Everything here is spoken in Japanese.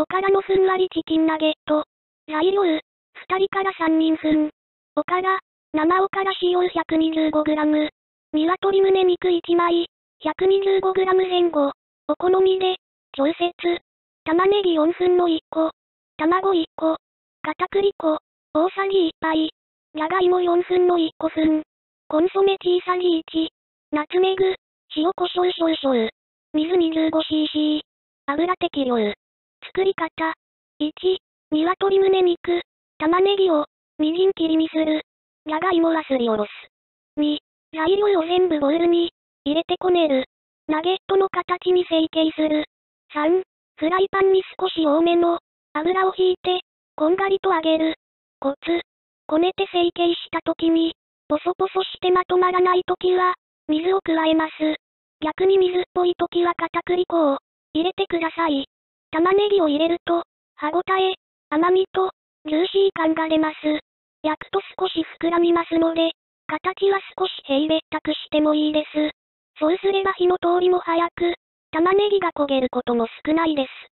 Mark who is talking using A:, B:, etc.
A: おからのふんわりチキンナゲット。材料、2人から3人分。おから、生おから使用 125g。鶏胸肉1枚、125g 前後。お好みで、調節。玉ねぎ4分の1個。卵1個。片栗粉、大さじ1杯。じゃがいも4分の1個分。コンソメ小さじ1。ナツメグ、塩コショウ少々。水 25cc。油適量。作り方。1、鶏胸肉、玉ねぎを、みじん切りにする。じゃがいもはすりおろす。2、材料を全部ボウルに、入れてこねる。ナゲットの形に成形する。3、フライパンに少し多めの、油を引いて、こんがりと揚げる。コツ。こねて成形した時に、ポソポソしてまとまらない時は、水を加えます。逆に水っぽい時は片栗粉を入れてください。玉ねぎを入れると、歯ごたえ、甘みと、ジューシー感が出ます。焼くと少し膨らみますので、形は少し平べったくしてもいいです。そうすれば火の通りも早く、玉ねぎが焦げることも少ないです。